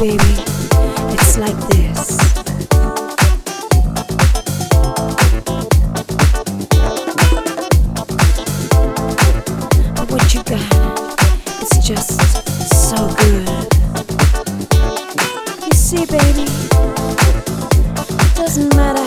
baby, it's like this. But what you got, just so good. You see, baby, it doesn't matter.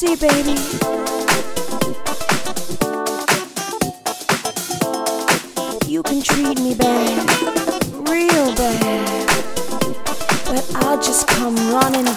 See, baby. You can treat me bad, real bad, but I'll just come running.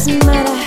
doesn't matter.